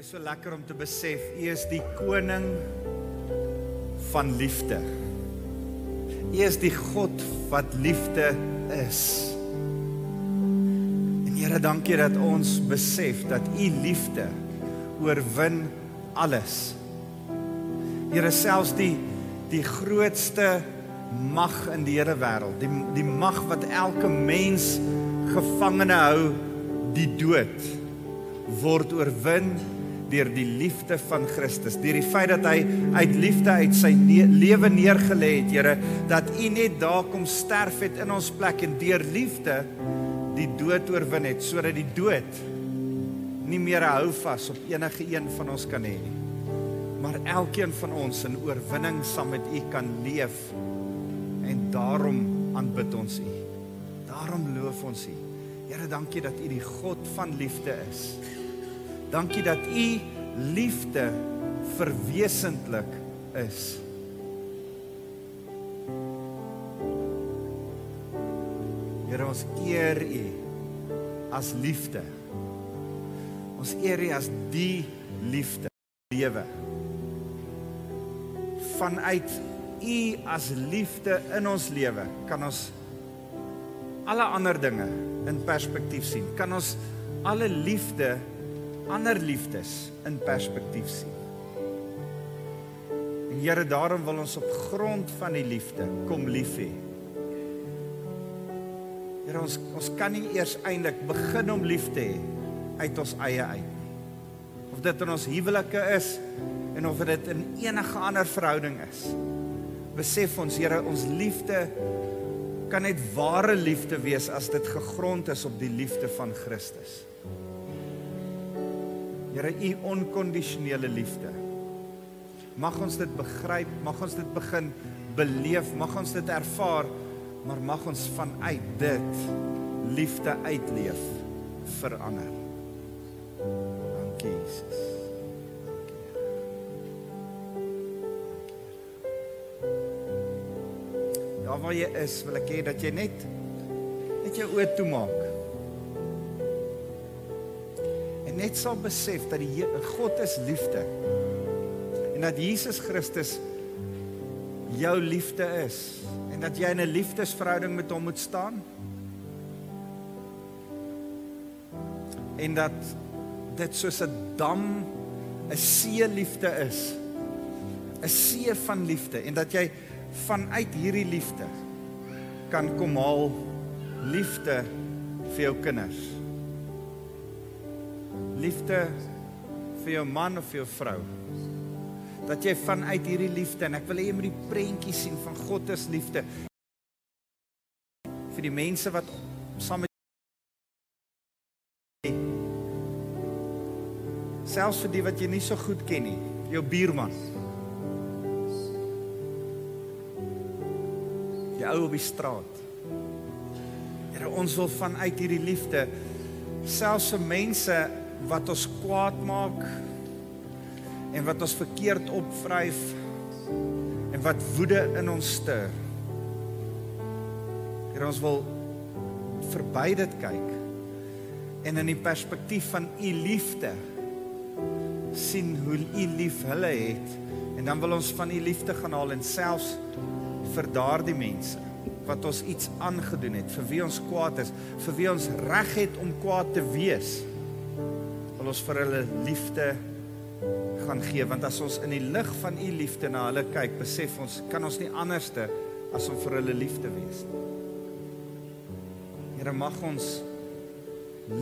my so lekker om te besef U is die koning van liefde. U is die God wat liefde is. En Here, dankie dat ons besef dat U liefde oorwin alles. Here selfs die die grootste mag in die hele wêreld, die die mag wat elke mens gevangene hou, die dood word oorwin deur die liefde van Christus, deur die feit dat hy uit liefde uit sy ne lewe neergelê het, Here, dat U net daar kom sterf het in ons plek en deur liefde die dood oorwin het sodat die dood nie meer hou vas op enige een van ons kan hê nie. Maar elkeen van ons in oorwinning saam met U kan leef en daarom aanbid ons U. Daarom loof ons U. Here, dankie dat U die God van liefde is. Dankie dat U liefde verwesentlik is. Here ons eer U as liefde. Ons eer U as die liefde lewe. Vanuit U as liefde in ons lewe kan ons alle ander dinge in perspektief sien. Kan ons alle liefde ander liefdes in perspektief sien. En Here, daarom wil ons op grond van die liefde kom lief hê. Here, ons ons kan nie eers eintlik begin om lief te hê uit ons eie uit nie. Of dit in ons huwelike is en of dit in enige ander verhouding is. Besef ons, Here, ons liefde kan net ware liefde wees as dit gegrond is op die liefde van Christus. Here, u onkondisionele liefde. Mag ons dit begryp, mag ons dit begin beleef, mag ons dit ervaar, maar mag ons vanuit dit liefde uitleef vir ander. Dankie Jesus. Daar waar jy is, wil ek hê dat jy net net jou oë toemaak. Net sal besef dat die God is liefde. En dat Jesus Christus jou liefde is en dat jy in 'n liefdesverhouding met hom moet staan. En dat dit soos 'n dam 'n see liefde is. 'n See van liefde en dat jy vanuit hierdie liefde kan kom haal liefde vir jou kinders. Liefde vir jou man of vir jou vrou. Dat jy vanuit hierdie liefde en ek wil hê jy moet die prentjie sien van God se liefde vir die mense wat saam met selfs vir die wat jy nie so goed ken nie, jou buurman. die ou op die straat. Here, ons wil vanuit hierdie liefde selfs vir mense wat ons kwaad maak en wat ons verkeerd opvryf en wat woede in ons stuur. Here, ons wil verby dit kyk en in die perspektief van u liefde sien hoe u lief hulle het en dan wil ons van u liefde gaan haal en selfs vir daardie mense wat ons iets aangedoen het, vir wie ons kwaad is, vir wie ons reg het om kwaad te wees. Ons vir hulle liefde gaan gee want as ons in die lig van u liefde na hulle kyk, besef ons kan ons nie anderste as om vir hulle lief te wees nie. Here mag ons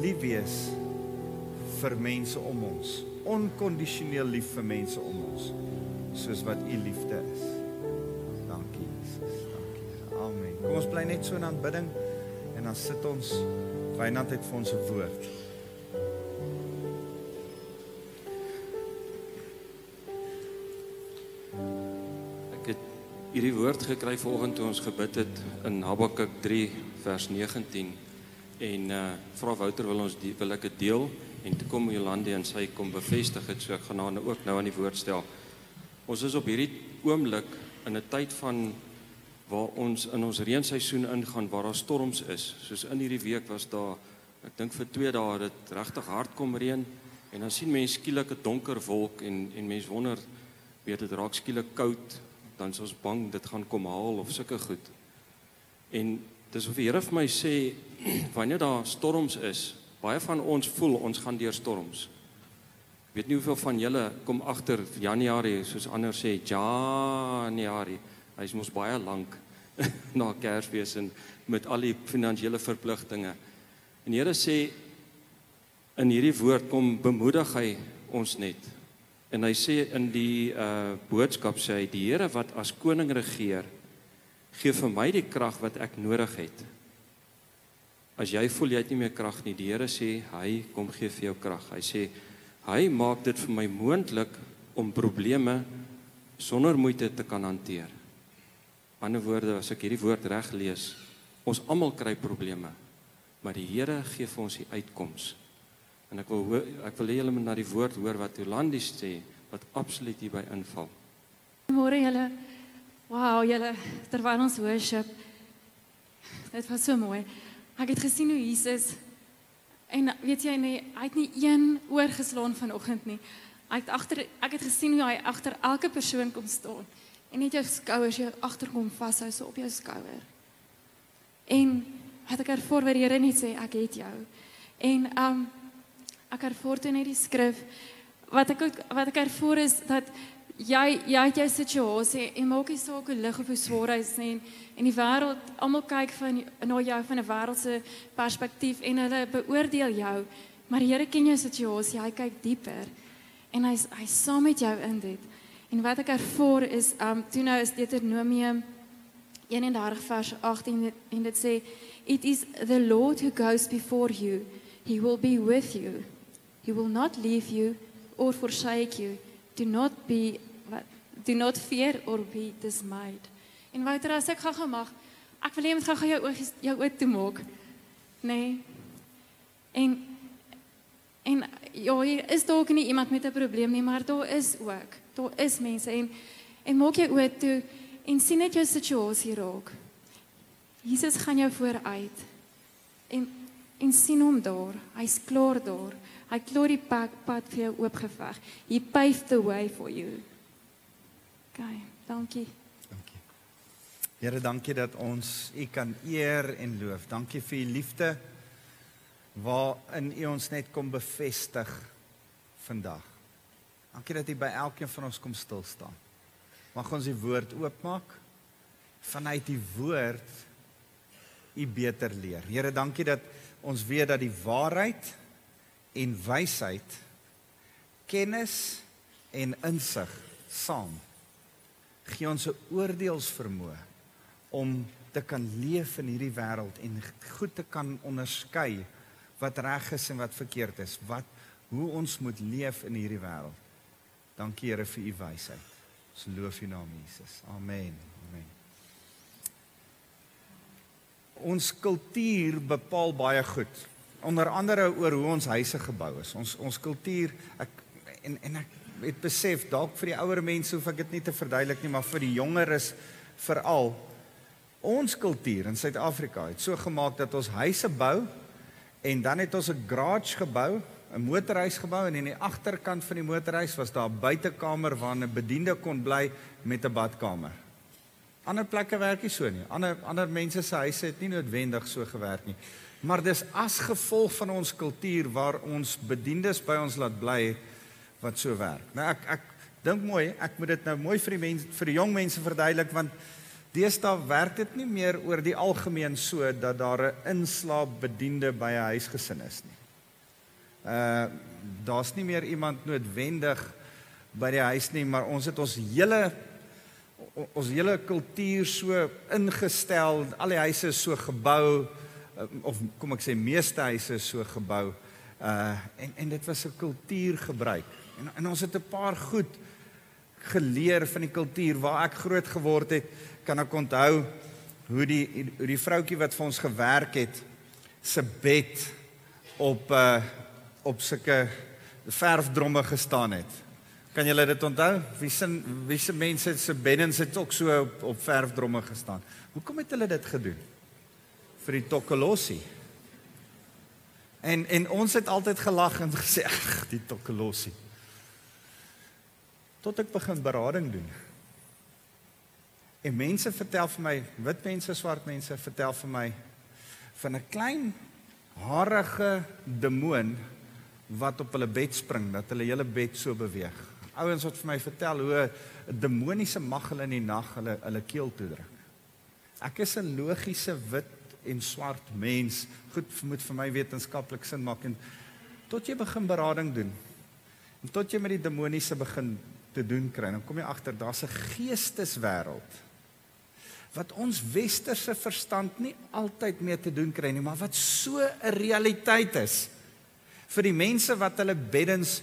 lief wees vir mense om ons, onkondisioneel lief vir mense om ons, soos wat u liefde is. Kom ons bly net so in aanbidding en dan sit ons Wynand het vir ons 'n woord. Hierdie woord gekry vanoggend toe ons gebid het in Habakuk 3 vers 19 en uh vra Wouter wil ons die, wil ek dit deel en toe kom Jolande en sy kom bevestig dit so ek gaan haar nou ook nou aan die woord stel. Ons is op hierdie oomblik in 'n tyd van waar ons in ons reenseisoen ingaan waar daar storms is. Soos in hierdie week was daar ek dink vir 2 dae dit regtig hard kom reën En dan sien mense skielik 'n donker wolk en en mense wonder weet dit raak skielik koud, dan is ons bang dit gaan kom haal of sulke goed. En dis of die Here vir my sê wanneer daar storms is, baie van ons voel ons gaan deur storms. Ek weet nie hoeveel van julle kom agter Januarie soos ander sê Januarie. Hy's mos baie lank na Kersfees en met al die finansiële verpligtinge. En die Here sê in hierdie woord kom bemoedig hy ons net. En hy sê in die uh boodskap sê hy die Here wat as koning regeer gee vir my die krag wat ek nodig het. As jy voel jy het nie meer krag nie, die Here sê hy kom gee vir jou krag. Hy sê hy maak dit vir my moontlik om probleme sonder moeite te kan hanteer. Ander woorde, as ek hierdie woord reg lees, ons almal kry probleme, maar die Here gee vir ons die uitkoms. En ek wil hoor, ek wil hê julle moet na die woord hoor wat Jolandi sê wat absoluut hierby inval. Môre julle. Wow, julle terwyl ons worship. Dit was so mooi. Ek het gesien hoe Jesus en weet jy nee, hy het nie een oor geslaan vanoggend nie. Hy het agter ek het gesien hoe hy agter elke persoon kom staan en net jou skouers jou agterkom vashou so op jou skouer. En wat ek ervoor waar die Here net sê ek het jou. En um ek ervoor toe net die skrif. Wat ek wat ek ervoor is dat jy jy het jou situasie en maak nie saak hoe lig of hoe swaar hy is nie. En, en die wêreld almal kyk van na jou van 'n wêreldse perspektief en hulle beoordeel jou. Maar die Here ken jou situasie hy kyk dieper. En hy's hy's saam met jou in dit. En wat ek ervoor is um toe nou is Deuteronomium 31 vers 18 en dit sê it is the lord who goes before you. He will be with you He will not leave you or forsake you. Do not be do not fear or be dismayed. En Wouter, as ek gou-gou mag, ek wil hê jy moet gou-gou jou oë jou oë toemaak. Nee. En en ja, hier is dalk nie iemand met 'n probleem nie, maar daar is ook. Daar is mense en en maak jou oë toe en sien net jou situasie raak. Jesus gaan jou vooruit. En en sien hom daar. Hy's klaar daar. Hy klaar die pad, pad vir jou oopgeveg. He paved the way for you. Okay, dankie. Dankie. Here, dankie dat ons U kan eer en loof. Dankie vir U liefde waarin U ons net kom bevestig vandag. Dankie dat U by elkeen van ons kom stil staan. Mag ons die woord oopmaak vanuit die woord U beter leer. Here, dankie dat ons weet dat die waarheid en wysheid, kennis en insig saam gee ons 'n oordeelsvermoë om te kan leef in hierdie wêreld en goed te kan onderskei wat reg is en wat verkeerd is, wat hoe ons moet leef in hierdie wêreld. Dankie Here vir u wysheid. Ons loof u naam Jesus. Amen. Amen. Ons kultuur bepaal baie goed onder andere oor hoe ons huise gebou is. Ons ons kultuur ek en en ek het besef dalk vir die ouer mense hoef ek dit nie te verduidelik nie, maar vir die jonger is veral ons kultuur in Suid-Afrika het so gemaak dat ons huise bou en dan het ons 'n garage gebou, 'n motorhuis gebou en in die agterkant van die motorhuis was daar 'n buitekamer waar 'n bediende kon bly met 'n badkamer. Ander plekke werk nie so nie. Ander ander mense se huise het nie noodwendig so gewerk nie. Maar dis as gevolg van ons kultuur waar ons bediendes by ons laat bly wat so werk. Nou ek ek dink mooi, ek moet dit nou mooi vir die mense vir die jong mense verduidelik want deesdae werk dit nie meer oor die algemeen so dat daar 'n inslaap bediende by 'n huisgesin is nie. Uh daar's nie meer iemand noodwendig by die huis nie, maar ons het ons hele ons hele kultuur so ingestel, al die huise is so gebou of kom ek sê meeste huise is so gebou uh en en dit was 'n kultuurgebruik. En en ons het 'n paar goed geleer van die kultuur waar ek groot geword het, kan ek onthou hoe die hoe die vroutjie wat vir ons gewerk het se bed op uh op sulke verfdromme gestaan het. Kan julle dit onthou? Wie se wie se mense se beddens het ook so op, op verfdromme gestaan. Hoekom het hulle dit gedoen? Vir die tokkelossie. En en ons het altyd gelag en gesê ag die tokkelosie. Tot ek begin berading doen. En mense vertel vir my, wit mense, swart mense vertel vir my van 'n klein harige demoon wat op hulle bed spring dat hulle hele bed so beweeg. Ouens het vir my vertel hoe 'n demoniese mag hulle in die nag hulle hulle keel toedruk. Ek is 'n logiese wit en swart mens. Goed, moet vir my wetenskaplik sin maak en tot jy begin berading doen. En tot jy met die demoniese begin te doen kry, dan kom jy agter daar's 'n geesteswêreld wat ons westerse verstand nie altyd mee te doen kry nie, maar wat so 'n realiteit is vir die mense wat hulle beddens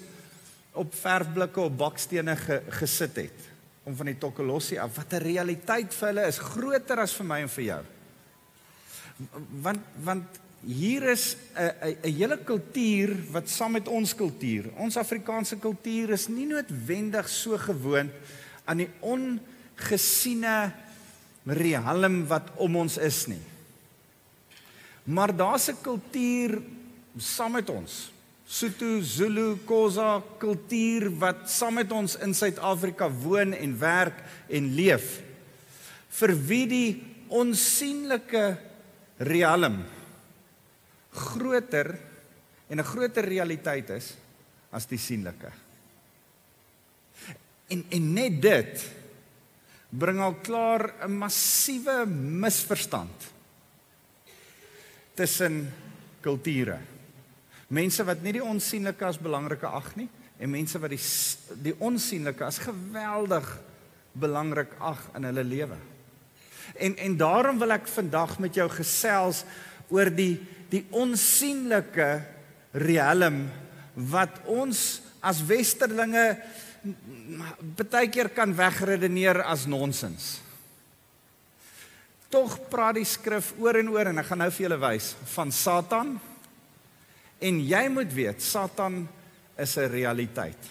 op verfblikke op bakstene ge, gesit het om van die tokkelossie af wat 'n realiteit vir hulle is groter as vir my en vir jou want want hier is 'n 'n hele kultuur wat saam met ons kultuur, ons Afrikaanse kultuur is nie noodwendig so gewoond aan die ongesiene riem wat om ons is nie. Maar daar's 'n kultuur saam met ons. Sotho, Zulu, Khoza kultuur wat saam met ons in Suid-Afrika woon en werk en leef. Vir wie die onsigbare riem groter en 'n groter realiteit is as die sienlike. En en net dit bring al klaar 'n massiewe misverstand tussen kulture. Mense wat nie die onsigbare as belangrike ag nie en mense wat die die onsigbare as geweldig belangrik ag in hulle lewe. En en daarom wil ek vandag met jou gesels oor die die onsigbare riem wat ons as westerlinge baie keer kan wegredeneer as nonsens. Tog praat die skrif oor en oor en ek gaan nou vir julle wys van Satan. En jy moet weet, Satan is 'n realiteit.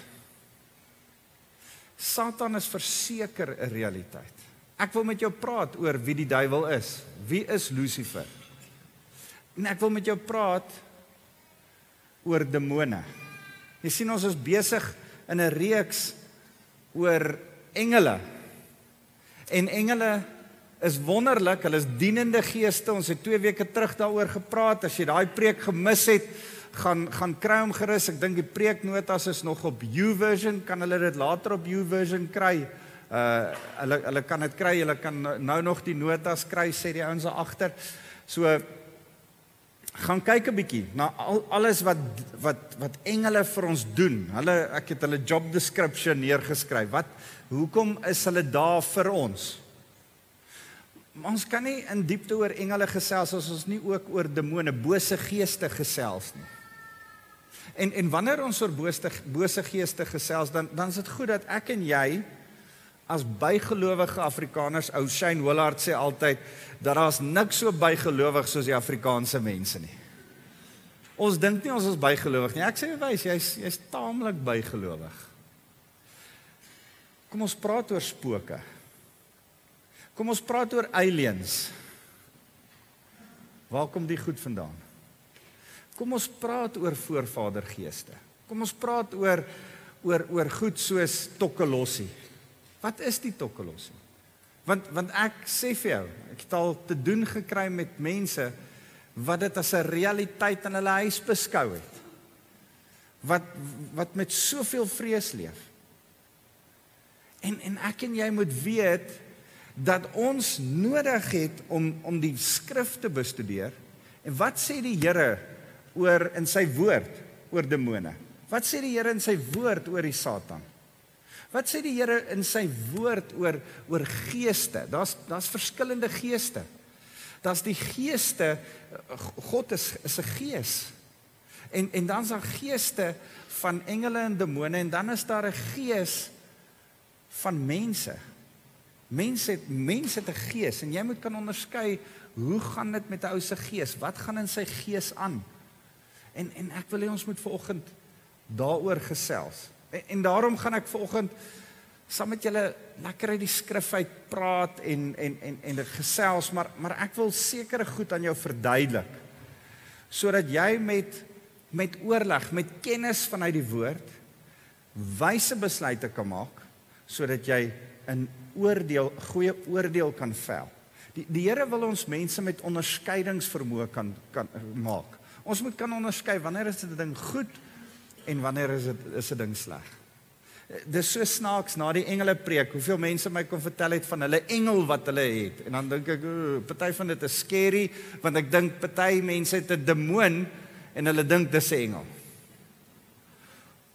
Satan is verseker 'n realiteit. Ek wil met jou praat oor wie die duiwel is. Wie is Lucifer? En ek wil met jou praat oor demone. Jy sien ons is besig in 'n reeks oor engele. En engele is wonderlik, hulle is dienende geeste. Ons het 2 weke terug daaroor gepraat. As jy daai preek gemis het, gaan gaan kry hom gerus. Ek dink die preeknotas is nog op YouVersion. Kan hulle dit later op YouVersion kry? Uh hulle hulle kan dit kry, hulle kan nou nog die notas kry sê die ouens daar agter. So gaan kyk 'n bietjie na al, alles wat wat wat engele vir ons doen. Hulle ek het hulle job description neergeskryf. Wat hoekom is hulle daar vir ons? Ons kan nie in diepte oor engele gesels as ons nie ook oor demone, bose geeste gesels nie. En en wanneer ons oor bose bose geeste gesels dan dan is dit goed dat ek en jy as bygelowige Afrikaners, ou Shane Willard sê altyd dat daar's niks so bygelowig soos die Afrikaanse mense nie. Ons dink nie ons is bygelowig nie. Ek sê wys, jy's jy's taamlik bygelowig. Kom ons praat oor spooke. Kom ons praat oor aliens. Waar kom die goed vandaan? Kom ons praat oor voorvadergeeste. Kom ons praat oor oor oor goed soos tokkelossie. Wat is die tokkelossie? Want want ek sê vir jou, ek het al te doen gekry met mense wat dit as 'n realiteit in hulle huis beskou het. Wat wat met soveel vrees leef. En en ek en jy moet weet dat ons nodig het om om die skrif te bestudeer. En wat sê die Here oor in sy woord oor demone? Wat sê die Here in sy woord oor die Satan? Wat sê die Here in sy woord oor oor geeste? Daar's daar's verskillende geeste. Daar's die geeste God is is 'n gees. En en dan's daar geeste van engele en demone en dan is daar 'n gees van mense. Mense het mense het 'n gees en jy moet kan onderskei hoe gaan dit met 'n ou se gees? Wat gaan in sy gees aan? En en ek wil hê ons moet vanoggend daaroor gesels. En, en daarom gaan ek vanoggend saam met julle lekker uit die skrif uit praat en en en en dit gesels, maar maar ek wil sekere goed aan jou verduidelik sodat jy met met oorleg, met kennis vanuit die woord wyse besluite kan maak sodat jy 'n oordeel, goeie oordeel kan vel. Die die Here wil ons mense met onderskeidingsvermoë kan kan maak. Ons moet kan onderskei wanneer is dit 'n ding goed en wanneer is dit is 'n ding sleg. Dis so snaaks na die engele preek, hoeveel mense my kon vertel het van hulle engel wat hulle het. En dan dink ek, party van dit is scary want ek dink party mense het 'n demoon en hulle dink dis 'n engel.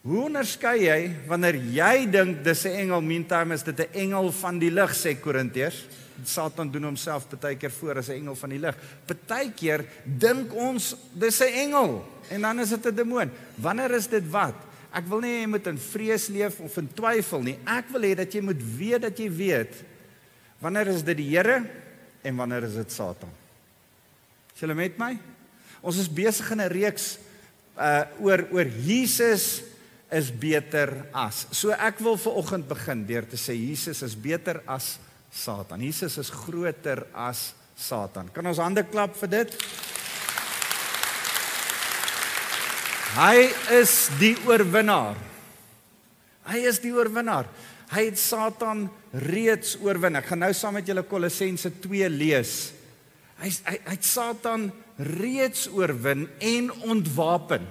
Hoe onderskei jy wanneer jy dink dis 'n engel, meantime is dit 'n engel van die lig sê Korintiërs? Satan doen homself baie keer voor as 'n engel van die lig. Partykeer dink ons dis 'n engel en dan is dit 'n demoon. Wanneer is dit wat? Ek wil nie jy moet in vrees leef of in twyfel nie. Ek wil hê dat jy moet weet dat jy weet wanneer is dit die Here en wanneer is dit Satan. Is julle met my? Ons is besig in 'n reeks uh oor oor Jesus is beter as. So ek wil ver oggend begin deur te sê Jesus is beter as Satan. Jesus is groter as Satan. Kan ons hande klap vir dit? Hy is die oorwinnaar. Hy is die oorwinnaar. Hy het Satan reeds oorwin. Ek gaan nou saam met julle Kolossense 2 lees. Hy hy, hy het Satan reeds oorwin en ontwapen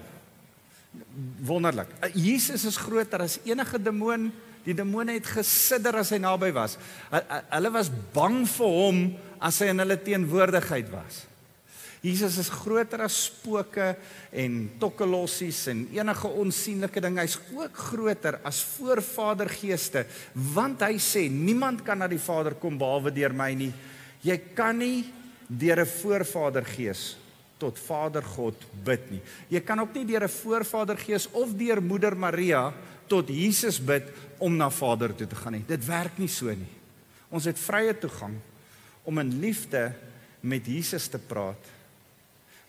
wonderlik. Jesus is groter as enige demoon. Die demone het gesidder as hy naby was. Hulle was bang vir hom as hy in hulle teenwoordigheid was. Jesus is groter as spooke en tokkelossies en enige onsigbare ding. Hy's ook groter as voorvadergeeste, want hy sê niemand kan na die Vader kom behalwe deur my nie. Jy kan nie deur 'n voorvadergees tot Vader God bid nie. Jy kan ook nie deur 'n voorvader gees of deur Moeder Maria tot Jesus bid om na Vader toe te gaan nie. Dit werk nie so nie. Ons het vrye toegang om in liefde met Jesus te praat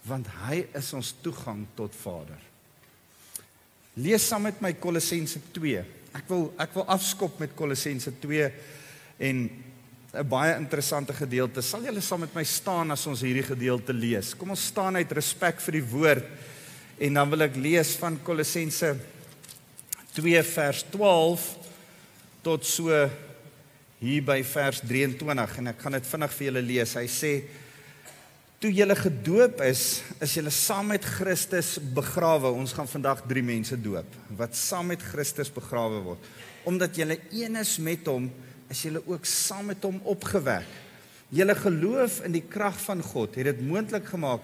want hy is ons toegang tot Vader. Lees saam met my Kolossense 2. Ek wil ek wil afskop met Kolossense 2 en 'n baie interessante gedeelte. Sal julle saam met my staan as ons hierdie gedeelte lees? Kom ons staan uit respek vir die woord en dan wil ek lees van Kolossense 2 vers 12 tot so hier by vers 23 en ek gaan dit vinnig vir julle lees. Hy sê toe julle gedoop is, is julle saam met Christus begrawe. Ons gaan vandag 3 mense doop wat saam met Christus begrawe word omdat julle een is met hom is julle ook saam met hom opgewek. Julle geloof in die krag van God het dit moontlik gemaak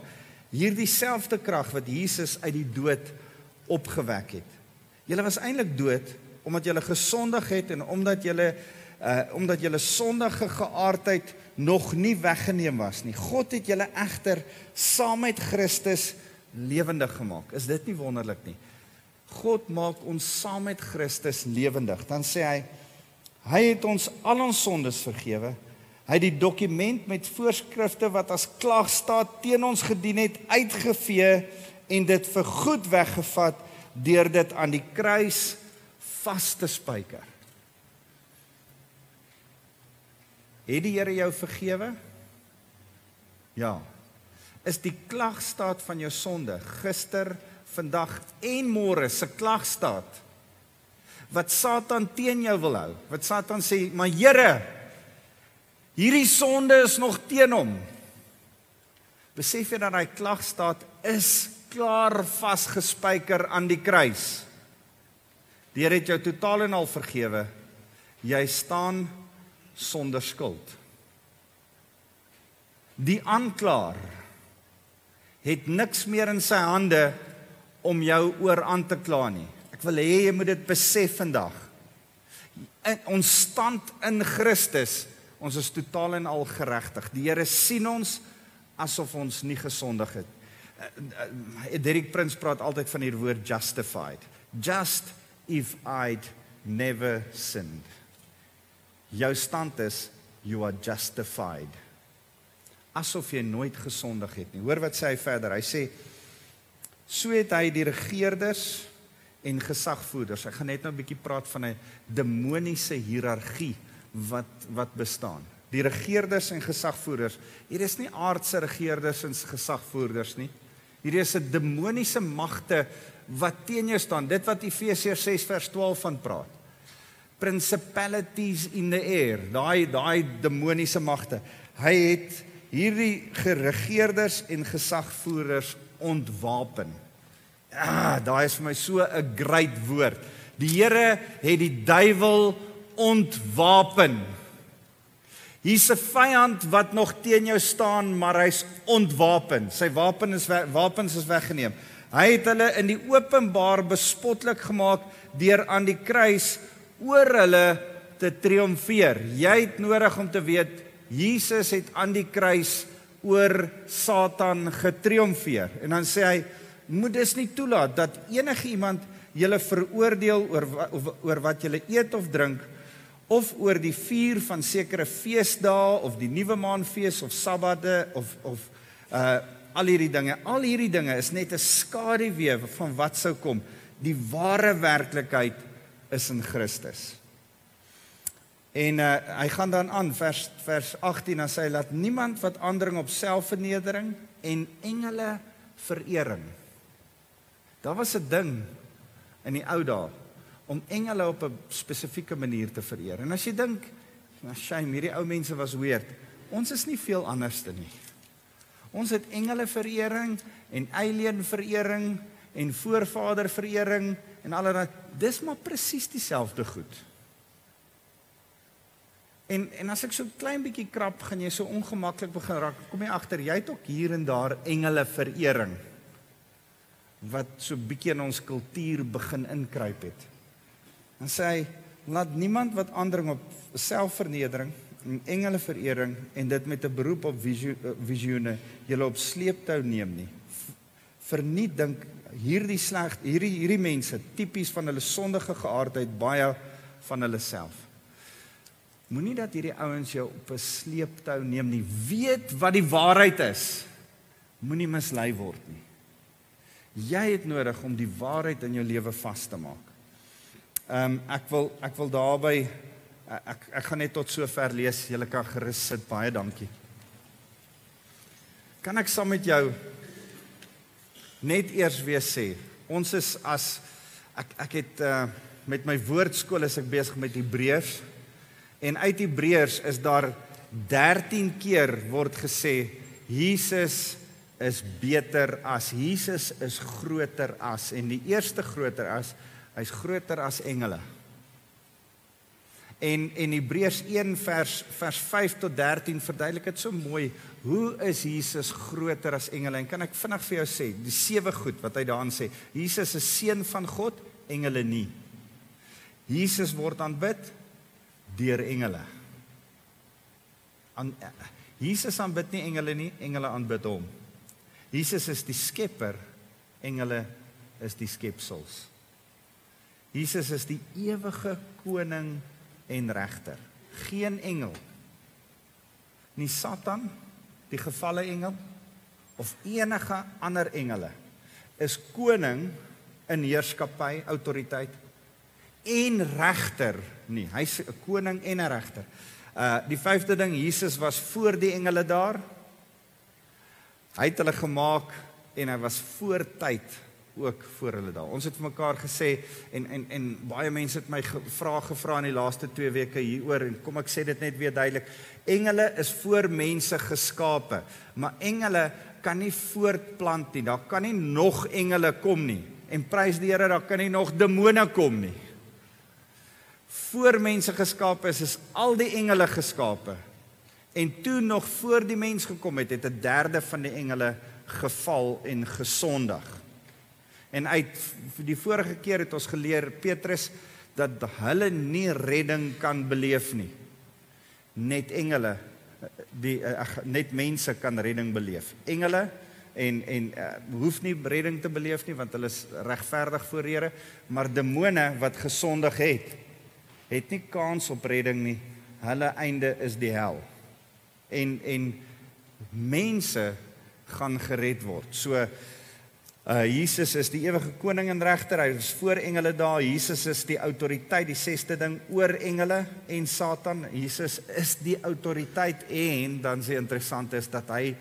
hierdie selfde krag wat Jesus uit die dood opgewek het. Julle was eintlik dood omdat julle gesondig het en omdat julle uh omdat julle sondige geaardheid nog nie weggeneem was nie. God het julle egter saam met Christus lewendig gemaak. Is dit nie wonderlik nie? God maak ons saam met Christus lewendig. Dan sê hy Hy het ons al ons sondes vergewe. Hy het die dokument met voorskrifte wat as klagstaat teen ons gedien het uitgevee en dit vir goed weggevat deur dit aan die kruis vas te spyker. Het die Here jou vergewe? Ja. Is die klagstaat van jou sonde gister, vandag en môre se klagstaat wat Satan teen jou wil hou. Wat Satan sê, "Maar Here, hierdie sonde is nog teen hom." Besef jy dat daai klagstaat is klaar vasgespijker aan die kruis. Die Here het jou totaal en al vergewe. Jy staan sonder skuld. Die aanklaer het niks meer in sy hande om jou oor aan te kla nie. Ek wil hê jy moet dit besef vandag. In ons stand in Christus, ons is totaal en al geregtig. Die Here sien ons asof ons nie gesondig het. Eh, eh, Derek Prins praat altyd van hierdie woord justified. Just if I'd never sinned. Jou stand is you are justified. Asof jy nooit gesondig het nie. Hoor wat sê hy verder? Hy sê so het hy die regerders en gesagvoerders. Ek gaan net nou 'n bietjie praat van 'n demoniese hiërargie wat wat bestaan. Die regerders en gesagvoerders. Hier is nie aardse regerders en gesagvoerders nie. Hierdie is 'n demoniese magte wat teen jou staan. Dit wat Efesiërs 6 vers 12 van praat. Principalities in the air, daai daai demoniese magte. Hy het hierdie geregeerders en gesagvoerders ontwapen. Ah, daai is vir my so 'n great woord. Die Here het die duiwel ontwapen. Hier's 'n vyand wat nog teen jou staan, maar hy's ontwapen. Sy wapen is wapens is weggeneem. Hy het hulle in die openbaar bespotlik gemaak deur aan die kruis oor hulle te triomfeer. Jy het nodig om te weet Jesus het aan die kruis oor Satan getriomfeer. En dan sê hy moet dus nie toelaat dat enige iemand julle veroordeel oor oor wat julle eet of drink of oor die vier van sekere feesdae of die nuwe maanfees of sabbate of of uh al hierdie dinge. Al hierdie dinge is net 'n skaduwee van wat sou kom. Die ware werklikheid is in Christus. En uh hy gaan dan aan vers vers 18 dan sê hy laat niemand wat aandring op selfvernedering en engele verering. Daar was 'n ding in die ou dae om engele op 'n spesifieke manier te vereer. En as jy dink, nou, shame, hierdie ou mense was weird. Ons is nie veel anders te nie. Ons het engele verering en alien verering en voorvader verering en allerlei dis maar presies dieselfde goed. En en as ek so klein bietjie krap, gaan jy so ongemaklik begin raak. Kom jy agter, jy het ook hier en daar engele verering wat so bietjie in ons kultuur begin inkruip het. Dan sê hy laat niemand wat aandring op selfvernedering en engele verering en dit met 'n beroep op eh, visioene julle op sleeptou neem nie. Verniet dink hierdie sleg hierdie hierdie mense tipies van hulle sondige geaardheid baie van hulle self. Moenie dat hierdie ouens jou op 'n sleeptou neem nie. Weet wat die waarheid is. Moenie mislei word nie. Jy het nodig om die waarheid in jou lewe vas te maak. Ehm um, ek wil ek wil daarby ek ek gaan net tot sover lees. Julle kan gerus sit. Baie dankie. Kan ek saam met jou net eers weer sê, ons is as ek ek het uh met my woordskool is ek besig met Hebreërs en uit Hebreërs is daar 13 keer word gesê Jesus is beter as Jesus is groter as en die eerste groter as Hy's groter as engele. En en Hebreërs 1 vers vers 5 tot 13 verduidelik dit so mooi. Hoe is Jesus groter as engele? En kan ek vinnig vir jou sê, die sewe goed wat hy daarin sê. Jesus is seun van God, engele nie. Jesus word aanbid deur engele. Aan Jesus aanbid nie engele nie, engele aanbid hom. Jesus is die skepper, engele is die skepsels. Jesus is die ewige koning en regter. Geen engel. Nie Satan, die gefalle engel of enige ander engele is koning in heerskappy, autoriteit en regter nie. Hy's 'n koning en 'n regter. Uh die vyfde ding, Jesus was voor die engele daar. Hy het hulle gemaak en hy was voor tyd ook voor hulle daar. Ons het vir mekaar gesê en en en baie mense het my gevra gevra in die laaste 2 weke hieroor en kom ek sê dit net weer duidelik. Engele is voor mense geskape, maar engele kan nie voortplant nie. Daar kan nie nog engele kom nie. En prys die Here, daar kan nie nog demone kom nie. Voor mense geskape is, is al die engele geskape. En toe nog voor die mens gekom het, het 'n derde van die engele geval en gesondig. En uit die vorige keer het ons geleer Petrus dat hulle nie redding kan beleef nie. Net engele die ag net mense kan redding beleef. Engele en en uh, hoef nie redding te beleef nie want hulle is regverdig voor Here, maar demone wat gesondig het, het nie kans op redding nie. Hulle einde is die hel. En en mense gaan gered word. So Uh Jesus is die ewige koning en regter. Hy is voor engele daar. Jesus is die autoriteit, die sesde ding oor engele en Satan. Jesus is die autoriteit en dan is interessant is dat hy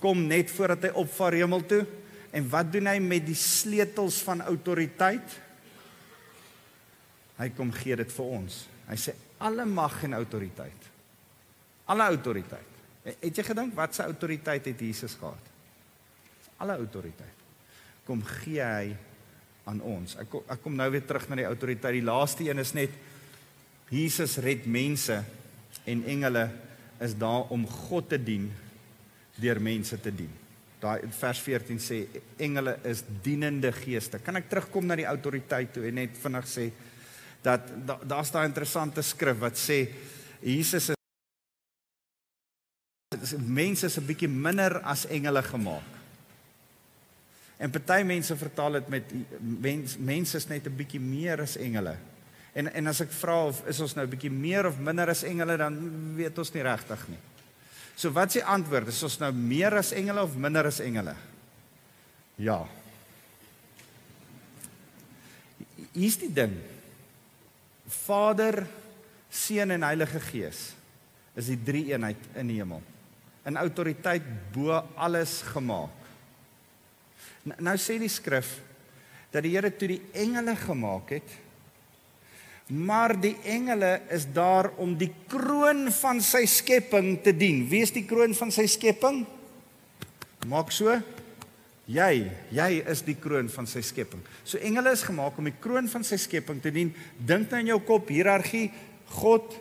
kom net voordat hy opvaar hemel toe En wat doen hy met die sleutels van autoriteit? Hy kom gee dit vir ons. Hy sê alle mag en autoriteit. Alle autoriteit. Het jy gedink wat se autoriteit het Jesus gehad? Alle autoriteit. Kom gee hy aan ons. Ek kom, ek kom nou weer terug na die autoriteit. Die laaste een is net Jesus red mense en engele is daar om God te dien deur mense te dien. Daai vers 14 sê engele is dienende geeste. Kan ek terugkom na die autoriteit toe en net vinnig sê dat daar's daai interessante skrif wat sê Jesus is mense is 'n bietjie minder as engele gemaak. En party mense vertaal dit met mens, mense is net 'n bietjie meer as engele. En en as ek vra of is ons nou 'n bietjie meer of minder as engele dan weet ons nie regtig nie. So wat is die antwoord? Is ons nou meer as engele of minder as engele? Ja. Hier is die ding. Vader, Seun en Heilige Gees is die drie eenheid in die hemel. In autoriteit bo alles gemaak. Nou sê die skrif dat die Here toe die engele gemaak het, maar die engele is daar om die kroon van sy skepping te dien. Wie is die kroon van sy skepping? Maak so. Jy, jy is die kroon van sy skepping. So engele is gemaak om die kroon van sy skepping te dien. Dink nou in jou kop hiërargie, God,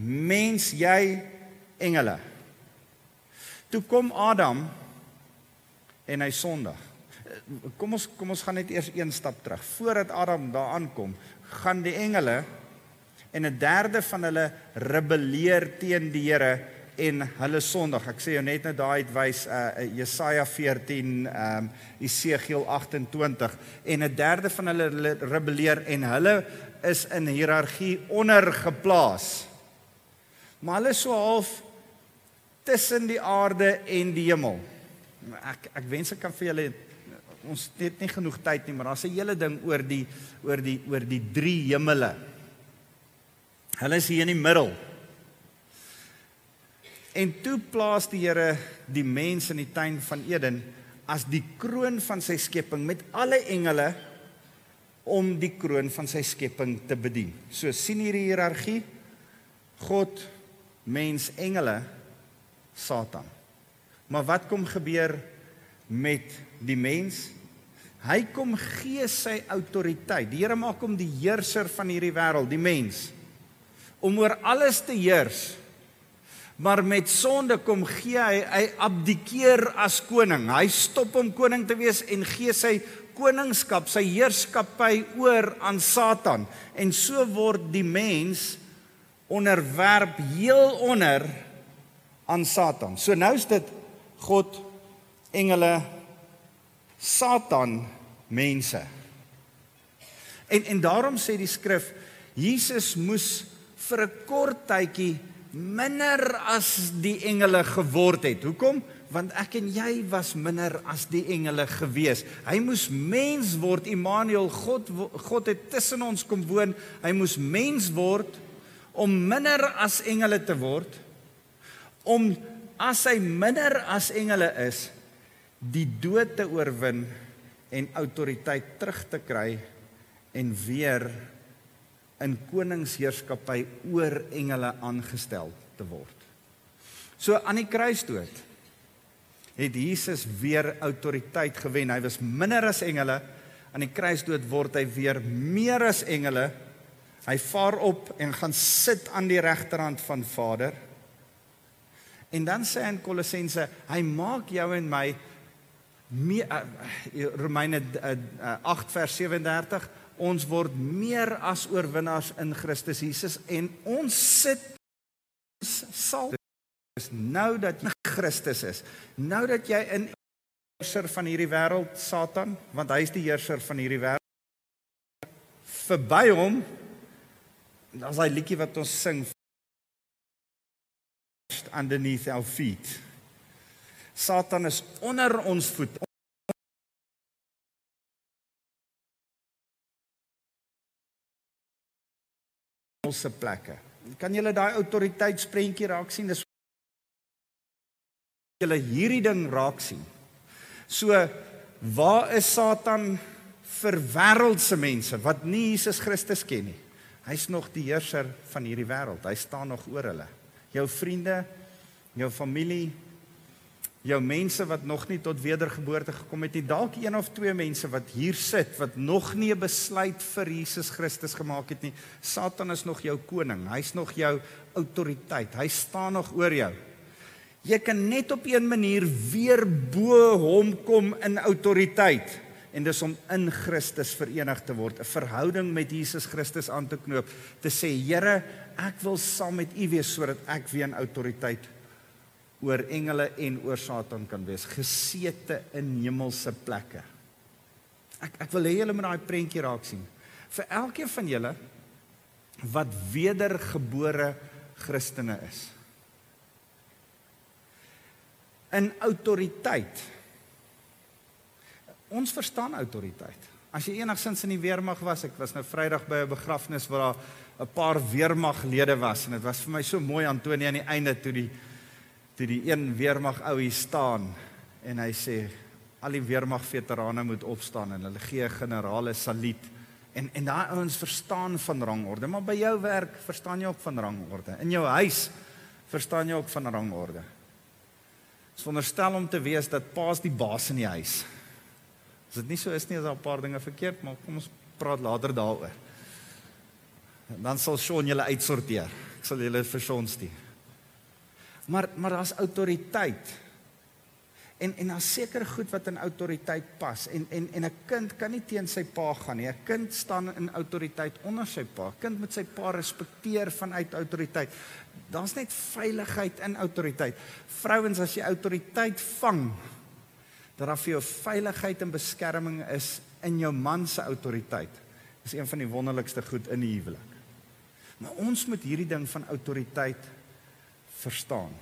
mens, jy, engele. Toe kom Adam en hy sondig. Kom ons kom ons gaan net eers een stap terug. Voordat Adam daar aankom, gaan die engele en 'n derde van hulle rebelleer teen die Here en hulle sondig. Ek sê jou net nou daai uitwys uh Jesaja 14, ehm um, Esegiel 28 en 'n derde van hulle rebelleer en hulle is in hiërargie ondergeplaas. Maar hulle is so half tussen die aarde en die hemel. Ek ek wens ek kan vir julle ons het nie genoeg tyd nie, maar daar's 'n hele ding oor die oor die oor die drie hemele. Hulle is hier in die middel. En toe plaas die Here die mens in die tuin van Eden as die kroon van sy skepping met alle engele om die kroon van sy skepping te bedien. So sien hier die hiërargie. God, mens, engele, Satan. Maar wat kom gebeur met die mens? Hy kom gee sy autoriteit. Die Here maak hom die heerser van hierdie wêreld, die mens. Om oor alles te heers. Maar met sonde kom gee hy hy abdikeer as koning. Hy stop om koning te wees en gee sy koningskap, sy heerskappy oor aan Satan. En so word die mens onderwerp heel onder aan Satan. So nou is dit God engele Satan mense. En en daarom sê die skrif Jesus moes vir 'n kort tydjie minder as die engele geword het. Hoekom? Want ek en jy was minder as die engele gewees. Hy moes mens word, Immanuel, God God het tussen ons kom woon. Hy moes mens word om minder as engele te word. Om as hy minder as engele is, die dood te oorwin en autoriteit terug te kry en weer in koningsheerskappy oor engele aangestel te word. So aan die kruisdood het Jesus weer autoriteit gewen. Hy was minder as engele. Aan die kruisdood word hy weer meer as engele. Hy vaar op en gaan sit aan die regterhand van Vader. En dan sê hy in Kolossense, hy maak jou en my meer uh, Romeine uh, uh, 8 vers 37 ons word meer as oorwinnaars in Christus Jesus en ons sit sal is nou dat jy Christus is. Nou dat jy in heerser van hierdie wêreld Satan want hy is die heerser van hierdie wêreld verby hom daar's daai liedjie wat ons sing underneath our feet Satan is onder ons voet. Ons se plekke. Kan julle daai autoriteitsprentjie raak sien? Dis julle hierdie ding raak sien. So waar is Satan vir wêreldse mense wat nie Jesus Christus ken nie? Hy's nog die heerser van hierdie wêreld. Hy staan nog oor hulle. Jou vriende, jou familie, jou mense wat nog nie tot wedergeboorte gekom het nie, dalk een of twee mense wat hier sit wat nog nie 'n besluit vir Jesus Christus gemaak het nie. Satan is nog jou koning. Hy's nog jou autoriteit. Hy staan nog oor jou. Jy kan net op een manier weer bo hom kom in autoriteit en dis om in Christus verenig te word, 'n verhouding met Jesus Christus aan te knoop, te sê Here, ek wil saam met U wees sodat ek weer in autoriteit oor engele en oor Satan kan wees, gesete in hemelse plekke. Ek ek wil hê julle moet daai prentjie raak sien. Vir elkeen van julle wat wedergebore Christene is. In autoriteit. Ons verstaan autoriteit. As jy enigsins in die weermag was, ek was nou Vrydag by 'n begrafnis waar daar 'n paar weermaglede was en dit was vir my so mooi Antonie aan die einde toe die toe die een weermag ou hier staan en hy sê al die weermag veterane moet opstaan en hulle gee generale saluut. En en daai ouens verstaan van rangorde maar by jou werk verstaan jy ook van rangorde. In jou huis verstaan jy ook van rangorde. Is veronderstel om te wees dat paas die baas in die huis. As dit nie so is nie is daar 'n paar dinge verkeerd maar kom ons praat later daaroor. Dan sal Shaun julle uitsorteer. Ek sal julle vir Shaun stuur Maar maar daar's autoriteit. En en daar's seker goed wat in autoriteit pas en en en 'n kind kan nie teen sy pa gaan nie. 'n Kind staan in autoriteit onder sy pa. Kind moet sy pa respekteer vanuit autoriteit. Daar's net veiligheid in autoriteit. Vrouens as jy autoriteit vang, dat daar vir jou veiligheid en beskerming is in jou man se autoriteit. Dis een van die wonderlikste goed in die huwelik. Maar ons moet hierdie ding van autoriteit verstaan.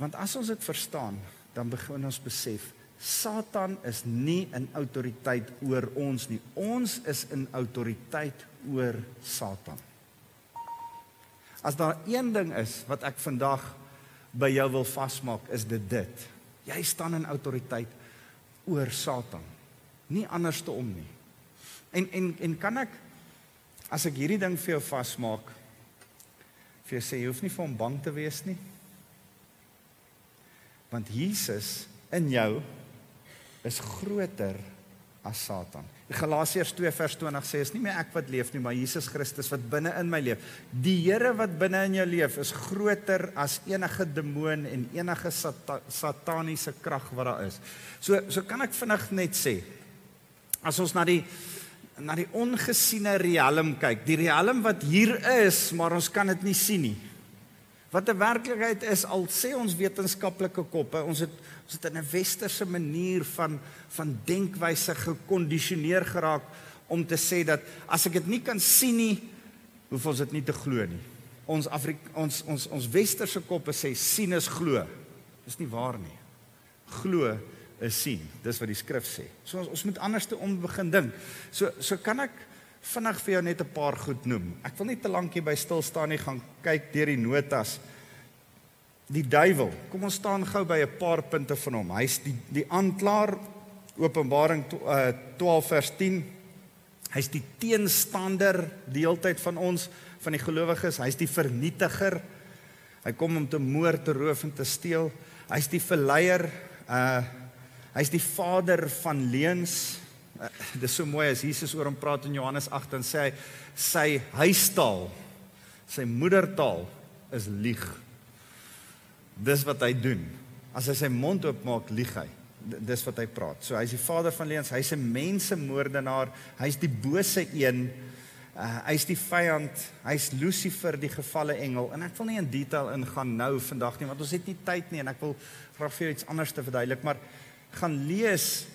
Want as ons dit verstaan, dan begin ons besef Satan is nie in autoriteit oor ons nie. Ons is in autoriteit oor Satan. As daar een ding is wat ek vandag by jou wil vasmaak, is dit dit. Jy staan in autoriteit oor Satan. Nie anderste om nie. En en en kan ek as ek hierdie ding vir jou vasmaak, vir jou sê jy hoef nie vir hom bang te wees nie. Want Jesus in jou is groter as Satan. Galasiërs 2 vers 20 sê is nie meer ek wat leef nie, maar Jesus Christus wat binne in my leef. Die Here wat binne in jou leef is groter as enige demoon en enige sata sataniese krag wat daar is. So so kan ek vinnig net sê as ons na die na die ongesiene riem kyk, die riem wat hier is, maar ons kan dit nie sien nie. Wat 'n werklikheid is al sê ons wetenskaplike koppe, ons het ons het in 'n westerse manier van van denkwyse gekondisioneer geraak om te sê dat as ek dit nie kan sien nie, hoef ons dit nie te glo nie. Ons Afrik ons ons ons westerse koppe sê sien is glo. Dis nie waar nie. Glo sien. Dis wat die skrif sê. So ons ons moet anders te om begin dink. So so kan ek vinnig vir jou net 'n paar goed noem. Ek wil nie te lank hier by stil staan nie, gaan kyk deur die notas. Die duiwel. Kom ons staan gou by 'n paar punte van hom. Hy's die die aanklaer Openbaring 12 eh, vers 10. Hy's die teenstander die heeltyd van ons van die gelowiges. Hy's die vernietiger. Hy kom om te moord, te roof en te steel. Hy's die verleier. Uh hy's die vader van leuns. Uh, dis so mooi as Jesus oor hom praat in Johannes 8 en sê hy sy huistaal, sy moedertaal is lieg. Dis wat hy doen. As hy sy mond oopmaak, lieg hy. Dis wat hy praat. So hy's die vader van leuns, hy's 'n mensemoordenaar, hy's die bose een. Uh, hy's die vyand, hy's Lucifer die gefalle engel en ek wil nie in detail ingaan nou vandag nie want ons het nie tyd nie en ek wil graag vir jou iets anders te verduidelik maar gaan lees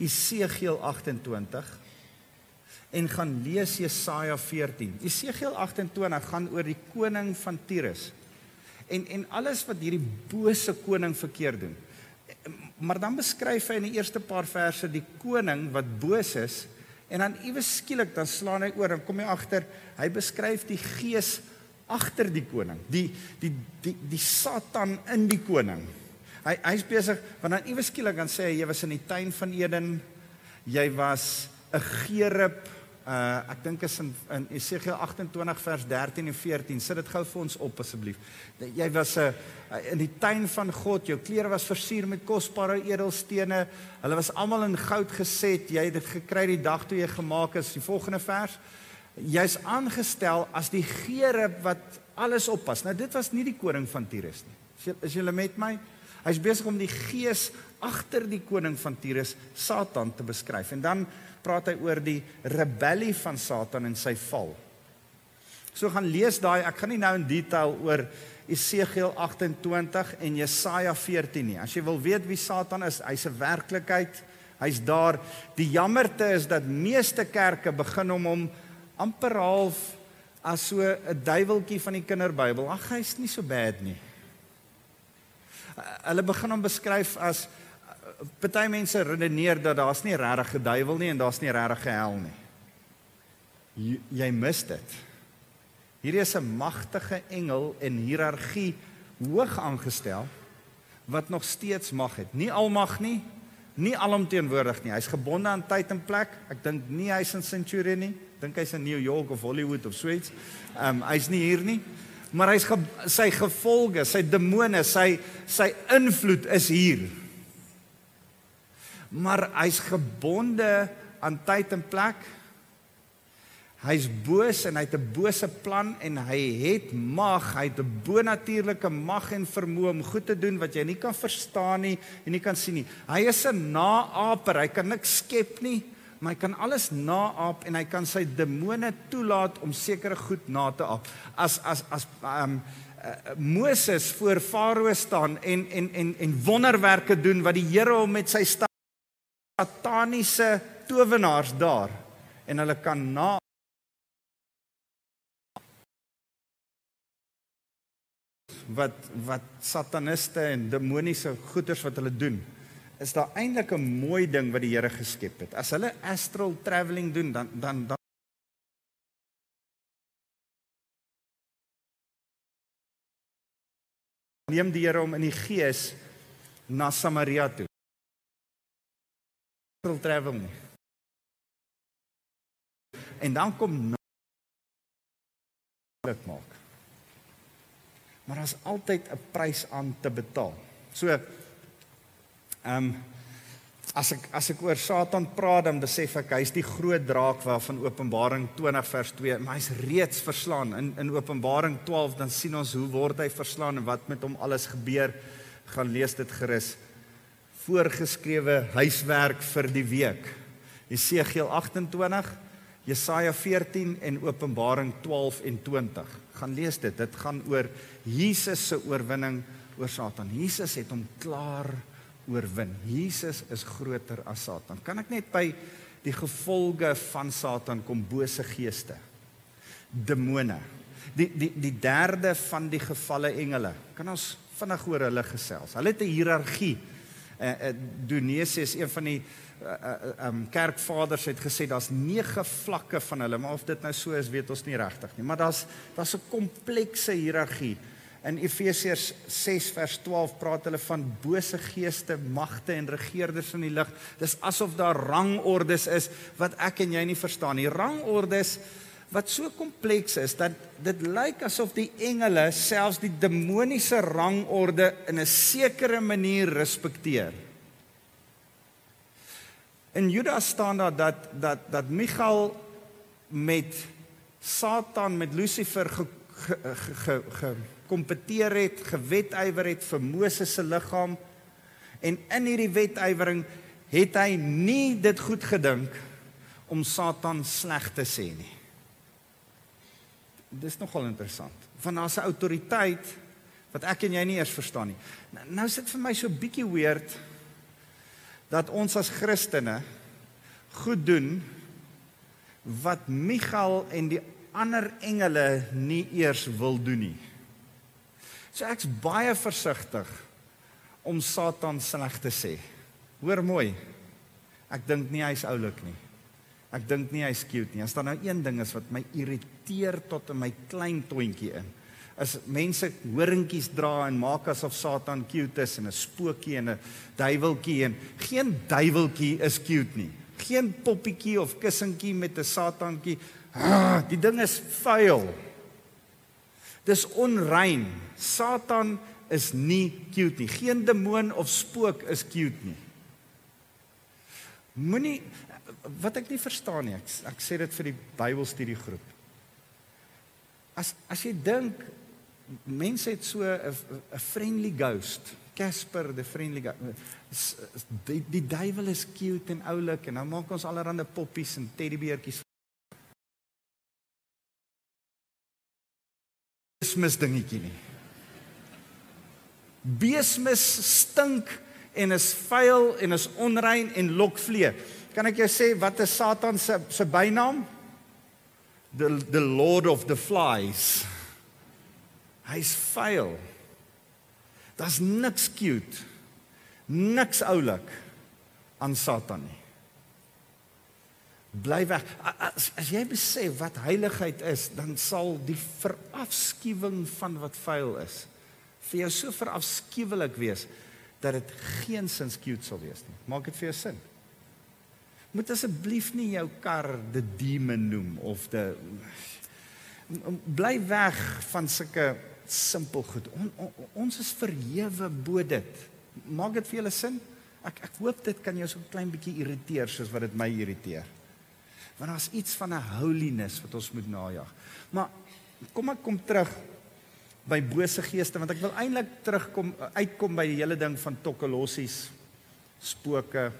Esegiel 28 en gaan lees Jesaja 14. Esegiel 28 gaan oor die koning van Tyrus. En en alles wat hierdie bose koning verkeerd doen. Maar dan beskryf hy in die eerste paar verse die koning wat boos is en dan iewes skielik dan slaan hy oor en kom jy agter hy beskryf die gees agter die koning, die die die die Satan in die koning. Hy hy's besig want dan iewes skielik dan sê hy jy was in die tuin van Eden. Jy was 'n gerub Uh ek dink is in in Esegiel 28 vers 13 en 14. Sit dit gou vir ons op asseblief. Jy was 'n uh, in die tuin van God. Jou klere was versier met kosbare edelstene. Hulle was almal in goud geset. Jy het dit gekry die dag toe jy gemaak is. Die volgende vers. Jy's aangestel as die gerub wat alles oppas. Nou dit was nie die koning van Tyrus nie. Is julle met my? Hy's besig om die gees agter die koning van Tyrus, Satan te beskryf. En dan praat hy oor die rebellie van Satan en sy val. So gaan lees daai, ek gaan nie nou in detail oor Esegiel 28 en Jesaja 14 nie. As jy wil weet wie Satan is, hy's 'n werklikheid. Hy's daar. Die jammerte is dat meeste kerke begin om hom amper half as so 'n duiweltjie van die kinderbybel. Ag, hy's nie so bad nie. Hulle begin hom beskryf as party mense redeneer dat daar's nie regtig 'n duiwel nie en daar's nie regtig 'n hel nie. Jy, jy mis dit. Hierdie is 'n magtige engel in hiërargie hoog aangestel wat nog steeds mag het. Nie almag nie, nie alomteenwoordig nie. Hy's gebonde aan tyd en plek. Ek dink nie hy's in Centurion nie. Dink hy's in New York of Hollywood of Sweets. Ehm um, hy's nie hier nie. Maar hy's ge, sy gevolge, sy demone, sy sy invloed is hier maar hy's gebonde aan tyd en plek. Hy's boos en hy het 'n bose plan en hy het mag, hy het 'n bonatuurlike mag en vermoë om goed te doen wat jy nie kan verstaan nie en nie kan sien nie. Hy is 'n naaper, hy kan niks skep nie, maar hy kan alles naap en hy kan sy demone toelaat om sekere goed na te aap. As as as um uh, Moses voor Farao staan en en en en wonderwerke doen wat die Here hom met sy sataniese towenaars daar en hulle kan na wat wat sataniste en demoniese goeters wat hulle doen is daar eintlik 'n mooi ding wat die Here geskep het. As hulle astral travelling doen dan dan dan neem die Here hom in die gees na Samaria toe wil travel nie. En dan kom dit maak. Maar daar's altyd 'n prys aan te betaal. So ehm um, as ek as ek oor Satan praat dan besef ek hy's die groot draak waarvan Openbaring 20 vers 2, maar hy's reeds verslaan. In in Openbaring 12 dan sien ons hoe word hy verslaan en wat met hom alles gebeur. Gaan lees dit gerus voorgeskrewe huiswerk vir die week. Jesegiel 28, Jesaja 14 en Openbaring 12 en 20. Gaan lees dit. Dit gaan oor Jesus se oorwinning oor Satan. Jesus het hom klaar oorwin. Jesus is groter as Satan. Kan ek net by die gevolge van Satan kom bose geeste. Demone. Die die die derde van die gevalle engele. Kan ons vinnig oor hulle gesels. Hulle het 'n hiërargie uh, uh, Donesius een van die uh, um, kerkvaders het gesê daar's nege vlakke van hulle maar of dit nou so is weet ons nie regtig nie maar daar's daar's 'n komplekse hiërargie in Efesiërs 6 vers 12 praat hulle van bose geeste, magte en regerders in die lig. Dis asof daar rangordes is wat ek en jy nie verstaan nie. Rangordes wat so kompleks is dat dit lyk asof die engele selfs die demoniese rangorde in 'n sekere manier respekteer. In Judas staan daar dat dat dat Michael met Satan met Lucifer gekompeteer ge, ge, ge, het, gewetywer het vir Moses se liggaam en in hierdie wetywering het hy nie dit goed gedink om Satan sleg te sê nie dis nogal interessant. Van daar's 'n autoriteit wat ek en jy nie eers verstaan nie. Nou, nou sit vir my so bietjie weird dat ons as Christene goed doen wat Michael en die ander engele nie eers wil doen nie. So ek's baie versigtig om Satan sleg te sê. Hoor mooi. Ek dink nie hy's oulik nie. Ek dink nie hy's cute nie. As daar nou een ding is wat my irriteer tot in my klein tontjie in, as mense horingkies dra en maak asof Satan cute is en 'n spookie en 'n duiweltjie en geen duiweltjie is cute nie. Geen poppietjie of kussentjie met 'n satantjie. Ah, die ding is vuil. Dis onrein. Satan is nie cute nie. Geen demoon of spook is cute nie. Moenie wat ek nie verstaan nie. Ek, ek sê dit vir die Bybelstudiegroep. As as jy dink mense het so 'n friendly ghost, Casper the friendly ghost. Die die duiwel is cute en oulik en nou maak ons allerlei poppies en teddybeertjies. Besmis dingetjie nie. Besmis stink en is vuil en is onrein en lok vlee. Kan ek jou sê wat is Satan se se bynaam? The the Lord of the Flies. Hy's vuil. Daar's niks cute. Niks oulik aan Satan nie. Bly weg. As, as jy besef wat heiligheid is, dan sal die verafskuwing van wat vuil is vir jou so verafskuwelik wees dat dit geen sins cute sal wees nie. Maak dit vir jou sin. Moet asseblief nie jou kar the demon noem of the bly weg van sulke simpel goed. On, on, ons is verhewe bo dit. Maak dit vir julle sin? Ek ek hoop dit kan jou so 'n klein bietjie irriteer soos wat dit my irriteer. Want daar's iets van 'n holiness wat ons moet najag. Maar kom ek kom terug by bose geeste want ek wil eintlik terugkom uitkom by die hele ding van tokkelossies, spooke,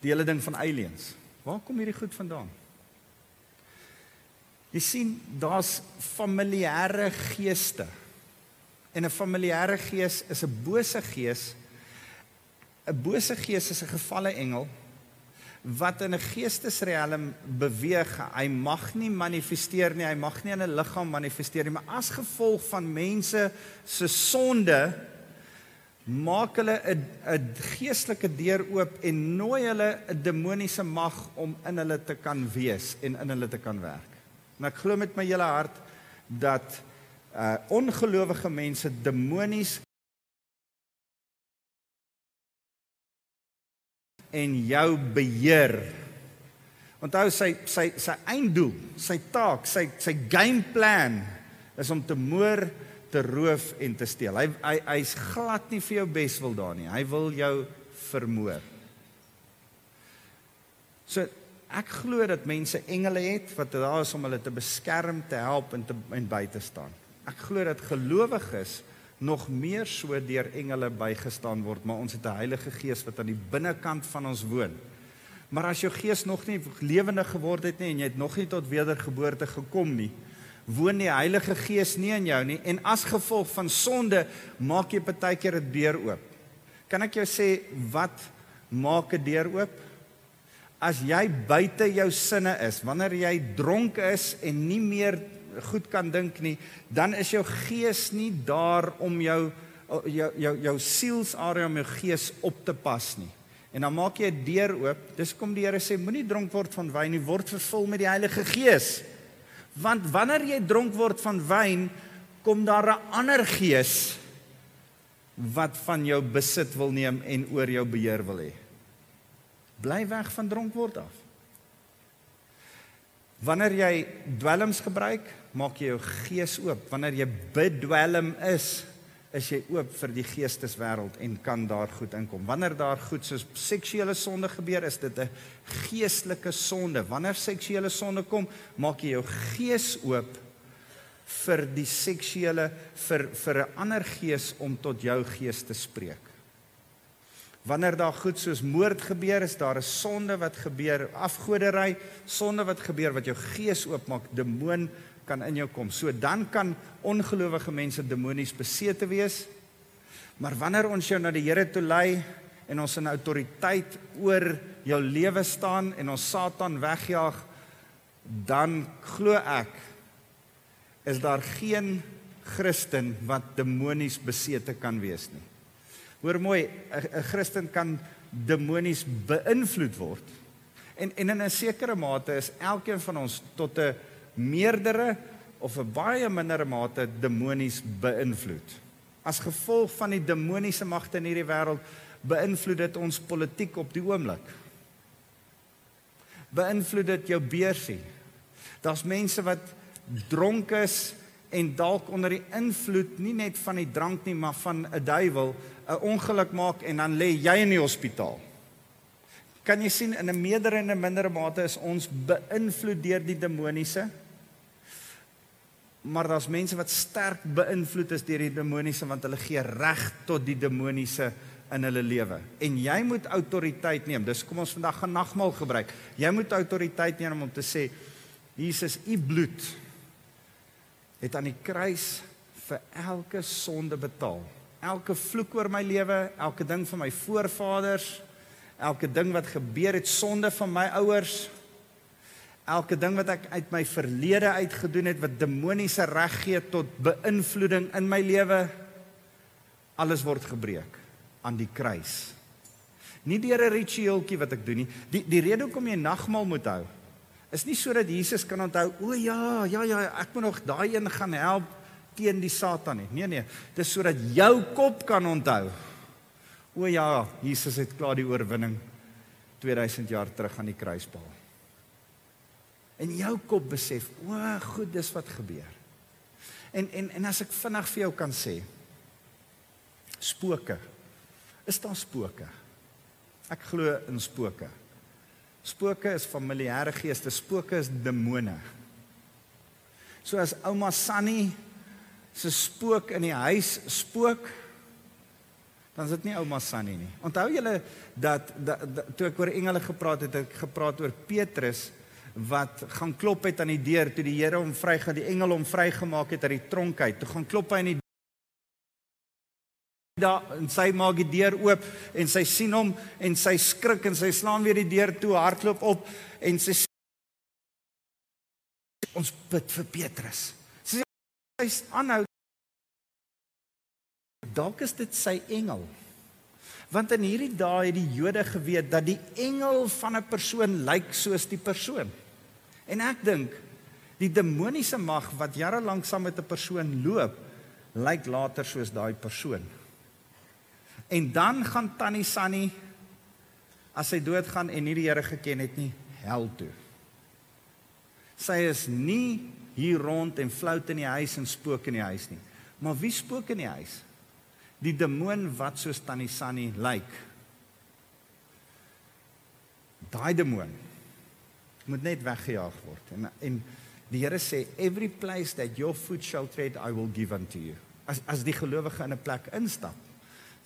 die hele ding van aliens. Waar kom hierdie goed vandaan? Jy sien, daar's familiêre geeste. En 'n familiêre gees is 'n bose gees. 'n Bose gees is 'n gevalle engel wat in 'n geestesriem beweeg. Hy mag nie manifesteer nie, hy mag nie in 'n liggaam manifesteer nie, maar as gevolg van mense se sonde maak hulle 'n 'n geestelike deur oop en nooi hulle 'n demoniese mag om in hulle te kan wees en in hulle te kan werk. En ek glo met my hele hart dat uh ongelowige mense demonies en jou beheer. Onthou sy sy sy einddoel, sy taak, sy sy game plan is om te moord te roof en te steel. Hy hy hy's glad nie vir jou beswil daar nie. Hy wil jou vermoor. So ek glo dat mense engele het wat daar is om hulle te beskerm, te help en te en by te staan. Ek glo dat gelowiges nog meer so deur engele bygestaan word, maar ons het 'n Heilige Gees wat aan die binnekant van ons woon. Maar as jou gees nog nie lewendig geword het nie en jy het nog nie tot wedergeboorte gekom nie, woon die Heilige Gees nie in jou nie en as gevolg van sonde maak jy partykeer 'n deur oop. Kan ek jou sê wat maak 'n deur oop? As jy buite jou sinne is, wanneer jy dronk is en nie meer goed kan dink nie, dan is jou gees nie daar om jou jou jou jou sielsarea om jou gees op te pas nie. En dan maak jy 'n deur oop. Dis kom die Here sê moenie dronk word van wyn nie, word vervul met die Heilige Gees. Want wanneer jy dronk word van wyn, kom daar 'n ander gees wat van jou besit wil neem en oor jou beheer wil hê. Bly weg van dronk word af. Wanneer jy dwelms gebruik, maak jy jou gees oop. Wanneer jy bedwelm is, is jy oop vir die geesteswêreld en kan daar goed inkom. Wanneer daar goed soos seksuele sonde gebeur, is dit 'n geestelike sonde. Wanneer seksuele sonde kom, maak jy jou gees oop vir die seksuele vir vir 'n ander gees om tot jou gees te spreek. Wanneer daar goed soos moord gebeur, is daar 'n sonde wat gebeur, afgodery, sonde wat gebeur wat jou gees oopmaak, demoon kan in jou kom. So dan kan ongelowige mense demonies besete wees. Maar wanneer ons jou na die Here toe lei en ons in autoriteit oor jou lewe staan en ons Satan wegjaag, dan glo ek is daar geen Christen wat demonies besete kan wees nie. Hoor mooi, 'n Christen kan demonies beïnvloed word. En en in 'n sekere mate is elkeen van ons tot 'n meerdere of 'n baie minder mate demonies beïnvloed. As gevolg van die demoniese magte in hierdie wêreld beïnvloed dit ons politiek op die oomblik. Beïnvloed dit jou beursie. Daar's mense wat dronk is en dalk onder die invloed nie net van die drank nie, maar van 'n duiwel 'n ongeluk maak en dan lê jy in die hospitaal. Kan jy sien in 'n meerder en 'n minder mate is ons beïnvloed deur die demoniese? Maar daar's mense wat sterk beïnvloed is deur die demoniese want hulle gee reg tot die demoniese in hulle lewe. En jy moet autoriteit neem. Dis kom ons vandag gaan nagmaal gebruik. Jy moet autoriteit neem om te sê Jesus, u bloed het aan die kruis vir elke sonde betaal. Elke vloek oor my lewe, elke ding van my voorvaders, elke ding wat gebeur het sonde van my ouers, elke ding wat ek uit my verlede uit gedoen het wat demoniese reg gee tot beïnvloeding in my lewe, alles word gebreek aan die kruis. Nie deur 'n ritueeltjie wat ek doen nie. Die die rede hoekom jy nagmaal moet hou is nie sodat Jesus kan onthou, o ja, ja ja, ek moet nog daai een gaan help teen die Satan nie. Nee nee, dis sodat jou kop kan onthou. O ja, Jesus het klaar die oorwinning 2000 jaar terug aan die kruis behaal. En jou kop besef, o goed, dis wat gebeur. En en en as ek vinnig vir jou kan sê, spooke. Is daar spooke? Ek glo in spooke. Spooke is familiêre geeste, spooke is demone. So as ouma Sunny se spook in die huis spook, dan is dit nie ouma Sunny nie. Onthou julle dat, dat, dat toe ek oor engele gepraat het, het ek gepraat oor Petrus wat gaan klop het aan die deur toe die Here hom vrygaan, die engel hom vrygemaak het uit die tronk uit. Toe gaan klop hy aan die daar en sy maak die deur oop en sy sien hom en sy skrik en sy slaan weer die deur toe hardloop op en sy ons bid vir Petrus. Sy hy's aanhou dalk is dit sy engel. Want in hierdie dae het die Jode geweet dat die engel van 'n persoon lyk soos die persoon. En ek dink die demoniese mag wat jare lank saam met 'n persoon loop, lyk later soos daai persoon. En dan gaan Tannie Sunny as sy doodgaan en nie die Here geken het nie, hel toe. Sy is nie hier rond en flout in die huis en spook in die huis nie. Maar wie spook in die huis? Die demoon wat soos Tannie Sunny lyk. Daai demoon moet net weggejaag word. En en die Here sê every place that your foot shall tread I will give unto you. As as die gelowige in 'n plek instap,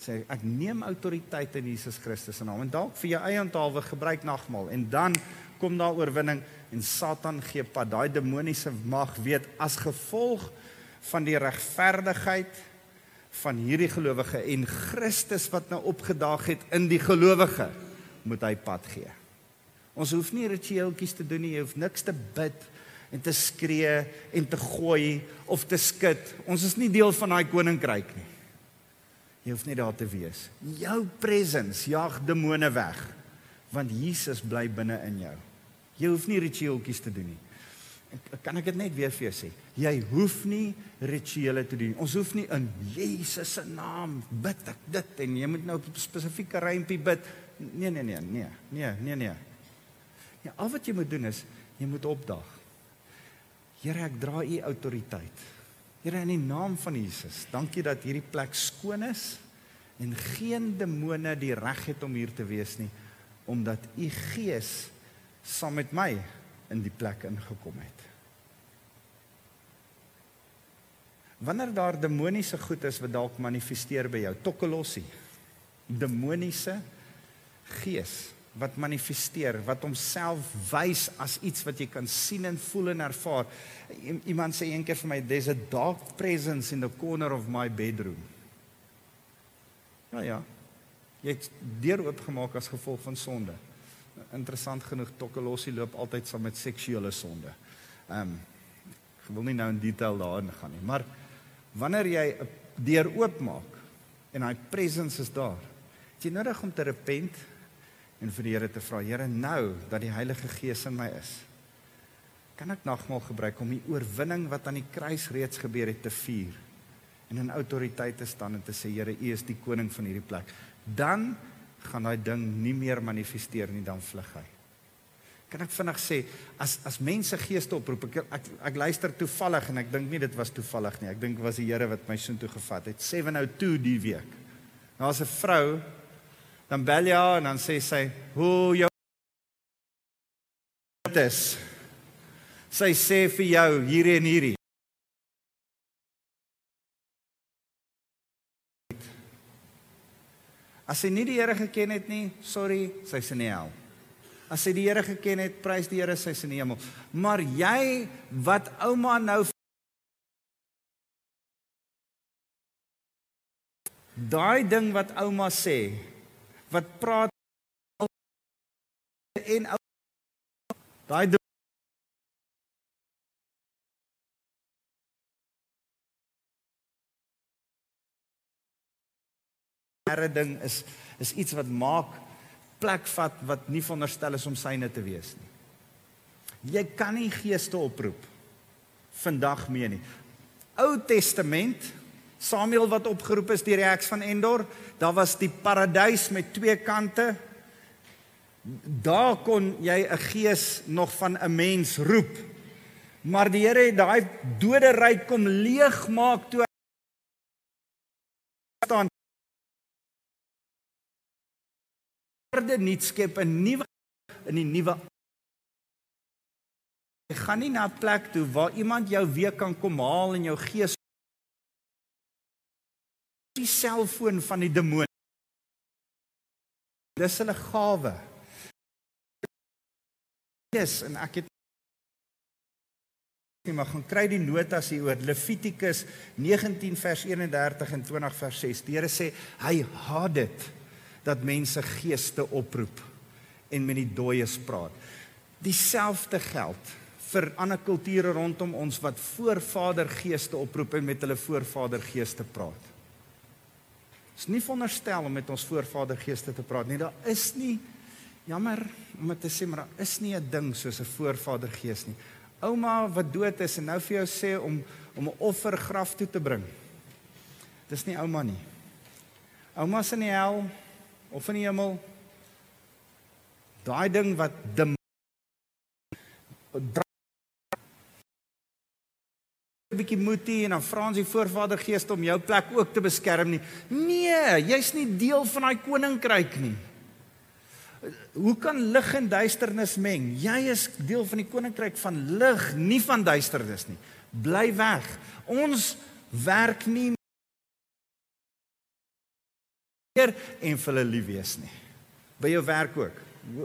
sê ek neem autoriteit in Jesus Christus se naam en dalk vir jou eie onthaalwe gebruik nagmaal en dan kom daar oorwinning en Satan gee pad daai demoniese mag weet as gevolg van die regverdigheid van hierdie gelowige en Christus wat nou opgedaag het in die gelowige moet hy pad gee. Ons hoef nie ritueeltjies te doen nie, jy hoef niks te bid en te skree en te gooi of te skud. Ons is nie deel van daai koninkryk nie. Jy hoef nie daar te wees. Jou presence jag demone weg want Jesus bly binne in jou. Jy hoef nie ritueeltjies te doen nie. Kan ek dit net weer vir jou sê? Jy hoef nie rituele te doen. Ons hoef nie in Jesus se naam bid ek dit en jy moet nou op 'n spesifieke rympie bid. Nee nee nee nee. Nee nee nee. Ja, al wat jy moet doen is jy moet opdaag. Here, ek dra u autoriteit. Here in die naam van Jesus, dankie dat hierdie plek skoon is en geen demone die reg het om hier te wees nie omdat u gees saam met my in die plek ingekom het. Wanneer daar demoniese goed is wat dalk manifesteer by jou, tokkelossie. Demoniese gees wat manifesteer, wat homself wys as iets wat jy kan sien en voel en ervaar. Iemand sê eendag vir my, there's a dark presence in the corner of my bedroom. Nou ja. Jy het deur oopgemaak as gevolg van sonde. Interessant genoeg, tokkelossie loop altyd saam met seksuele sonde. Ehm um, ek wil nie nou in detail daarin gaan nie, maar wanneer jy 'n deur oopmaak en hy presence is daar, het jy nodig om te repent en vir die Here te vra, Here, nou dat die Heilige Gees in my is, kan ek nagmaal gebruik om die oorwinning wat aan die kruis reeds gebeur het te vier en in autoriteit te staan en te sê Here, U is die koning van hierdie plek. Dan gaan daai ding nie meer manifesteer nie, dan vlug hy. Kan ek vinnig sê as as mense geeste oproep, ek ek, ek luister toevallig en ek dink nie dit was toevallig nie. Ek dink was die Here wat my so toe gevat het. 702 die week. Daar's 'n vrou dan bel jy haar en dan sê sy, "Hoe jou is?" Sy sê vir jou hierdie en hierdie. As sy nie die Here geken het nie, sorry, sy's in die hel. As sy die Here geken het, prys die Here, sy's in die hemel. Maar jy wat ouma nou Daai ding wat ouma sê, wat praat en daai derde ding is is iets wat maak plek vat wat nie veronderstel is om syne te wees nie. Jy kan nie geeste oproep vandag mee nie. Ou Testament Samuel wat opgeroep is deur die heks van Endor, daar was die paradys met twee kante. Daar kon jy 'n gees nog van 'n mens roep. Maar die Here het daai dode ryk kom leegmaak toe staan aarde nuut skep 'n nuwe in die nuwe Jy gaan nie na 'n plek toe waar iemand jou weer kan kom haal in jou gees die selfoon van die demoon Dis hulle gawe Yes en ek het nie maar gaan kry die notas hier oor Levitikus 19 vers 31 en 20 vers 6 Die Here sê hy haat dit dat mense geeste oproep en met die dooies praat. Dieselfde geld vir ander kulture rondom ons wat voorvader geeste oproep en met hulle voorvader geeste praat. Dit is nie veronderstel om met ons voorvader geeste te praat nie. Daar is nie jammer om te sê maar daar is nie 'n ding soos 'n voorvader gees nie. Ouma wat dood is en nou vir jou sê om om 'n offer graf toe te bring. Dis nie ouma nie. Ouma's in die hel of in die hemel. Daai ding wat 'n bietjie moetie en dan Frans die voorvader gees om jou plek ook te beskerm nie. Nee, jy's nie deel van daai koninkryk nie. Hoe kan lig en duisternis meng? Jy is deel van die koninkryk van lig, nie van duisternis nie. Bly weg. Ons werk nie eer en vir hulle lief wees nie. By jou werk ook.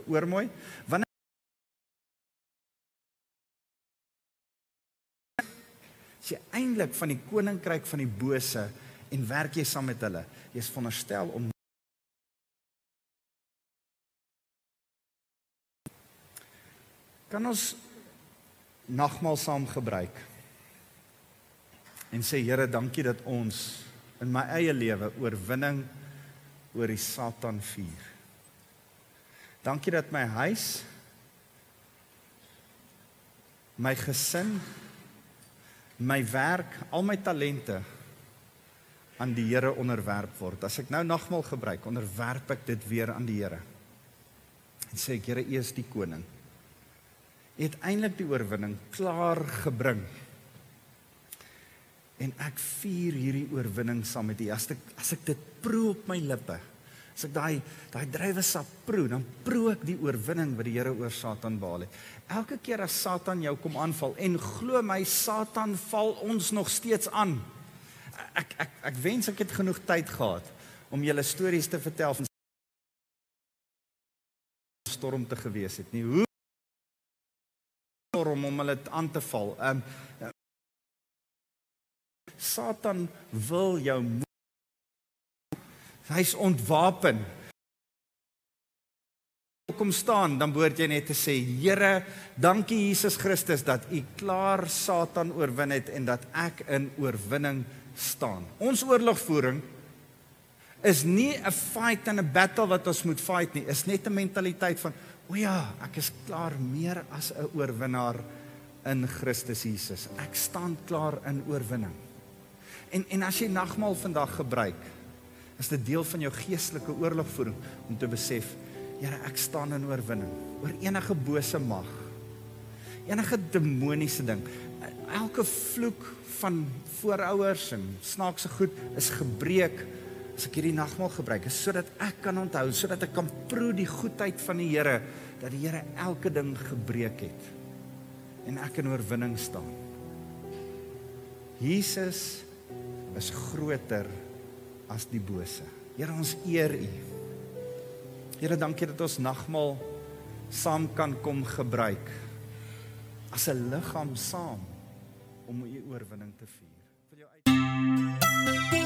Hoor mooi. Wanneer jy eintlik van die koninkryk van die bose en werk jy saam met hulle, jy's veronderstel om kan ons nagmaal saam gebruik en sê Here, dankie dat ons in my eie lewe oorwinning oor die Satan vier. Dankie dat my huis my gesin my werk, al my talente aan die Here onderwerp word. As ek nou nagmaal gebruik, onderwerp ek dit weer aan die Here. En sê ek Here, U is die koning. U het eintlik die oorwinning klaar gebring. En ek vier hierdie oorwinning saam met U. As ek as ek dit proe op my lippe, as ek daai daai druiwesap proe, dan proe ek die oorwinning wat die Here oor Satan behaal het. Elke keer as Satan jou kom aanval en glo my, Satan val ons nog steeds aan. Ek ek ek wens ek het genoeg tyd gehad om julle stories te vertel van storm te gewees het nie. Hoe storm om hulle aan te val. Ehm um, Satan wil jou hy's ontwapen. Kom staan, dan behoort jy net te sê, Here, dankie Jesus Christus dat U klaar Satan oorwin het en dat ek in oorwinning staan. Ons oorlogvoering is nie 'n fight en 'n battle wat ons moet fight nie, is net 'n mentaliteit van, o ja, ek is klaar meer as 'n oorwinnaar in Christus Jesus. Ek staan klaar in oorwinning. En en as jy nagmaal vandag gebruik, is dit deel van jou geestelike oorlogvoering om te besef, Here, ek staan in oorwinning oor enige bose mag. Enige demoniese ding. Elke vloek van voorouers en snaakse goed is gebreek as ek hierdie nagmaal gebruik is sodat ek kan onthou, sodat ek kan proe die goedheid van die Here dat die Here elke ding gebreek het en ek in oorwinning staan. Jesus is groter as die bose. Here ons eer U. Here dankie dat ons nagmaal saam kan kom gebruik as 'n liggaam saam om U oorwinning te vier. Vir jou uit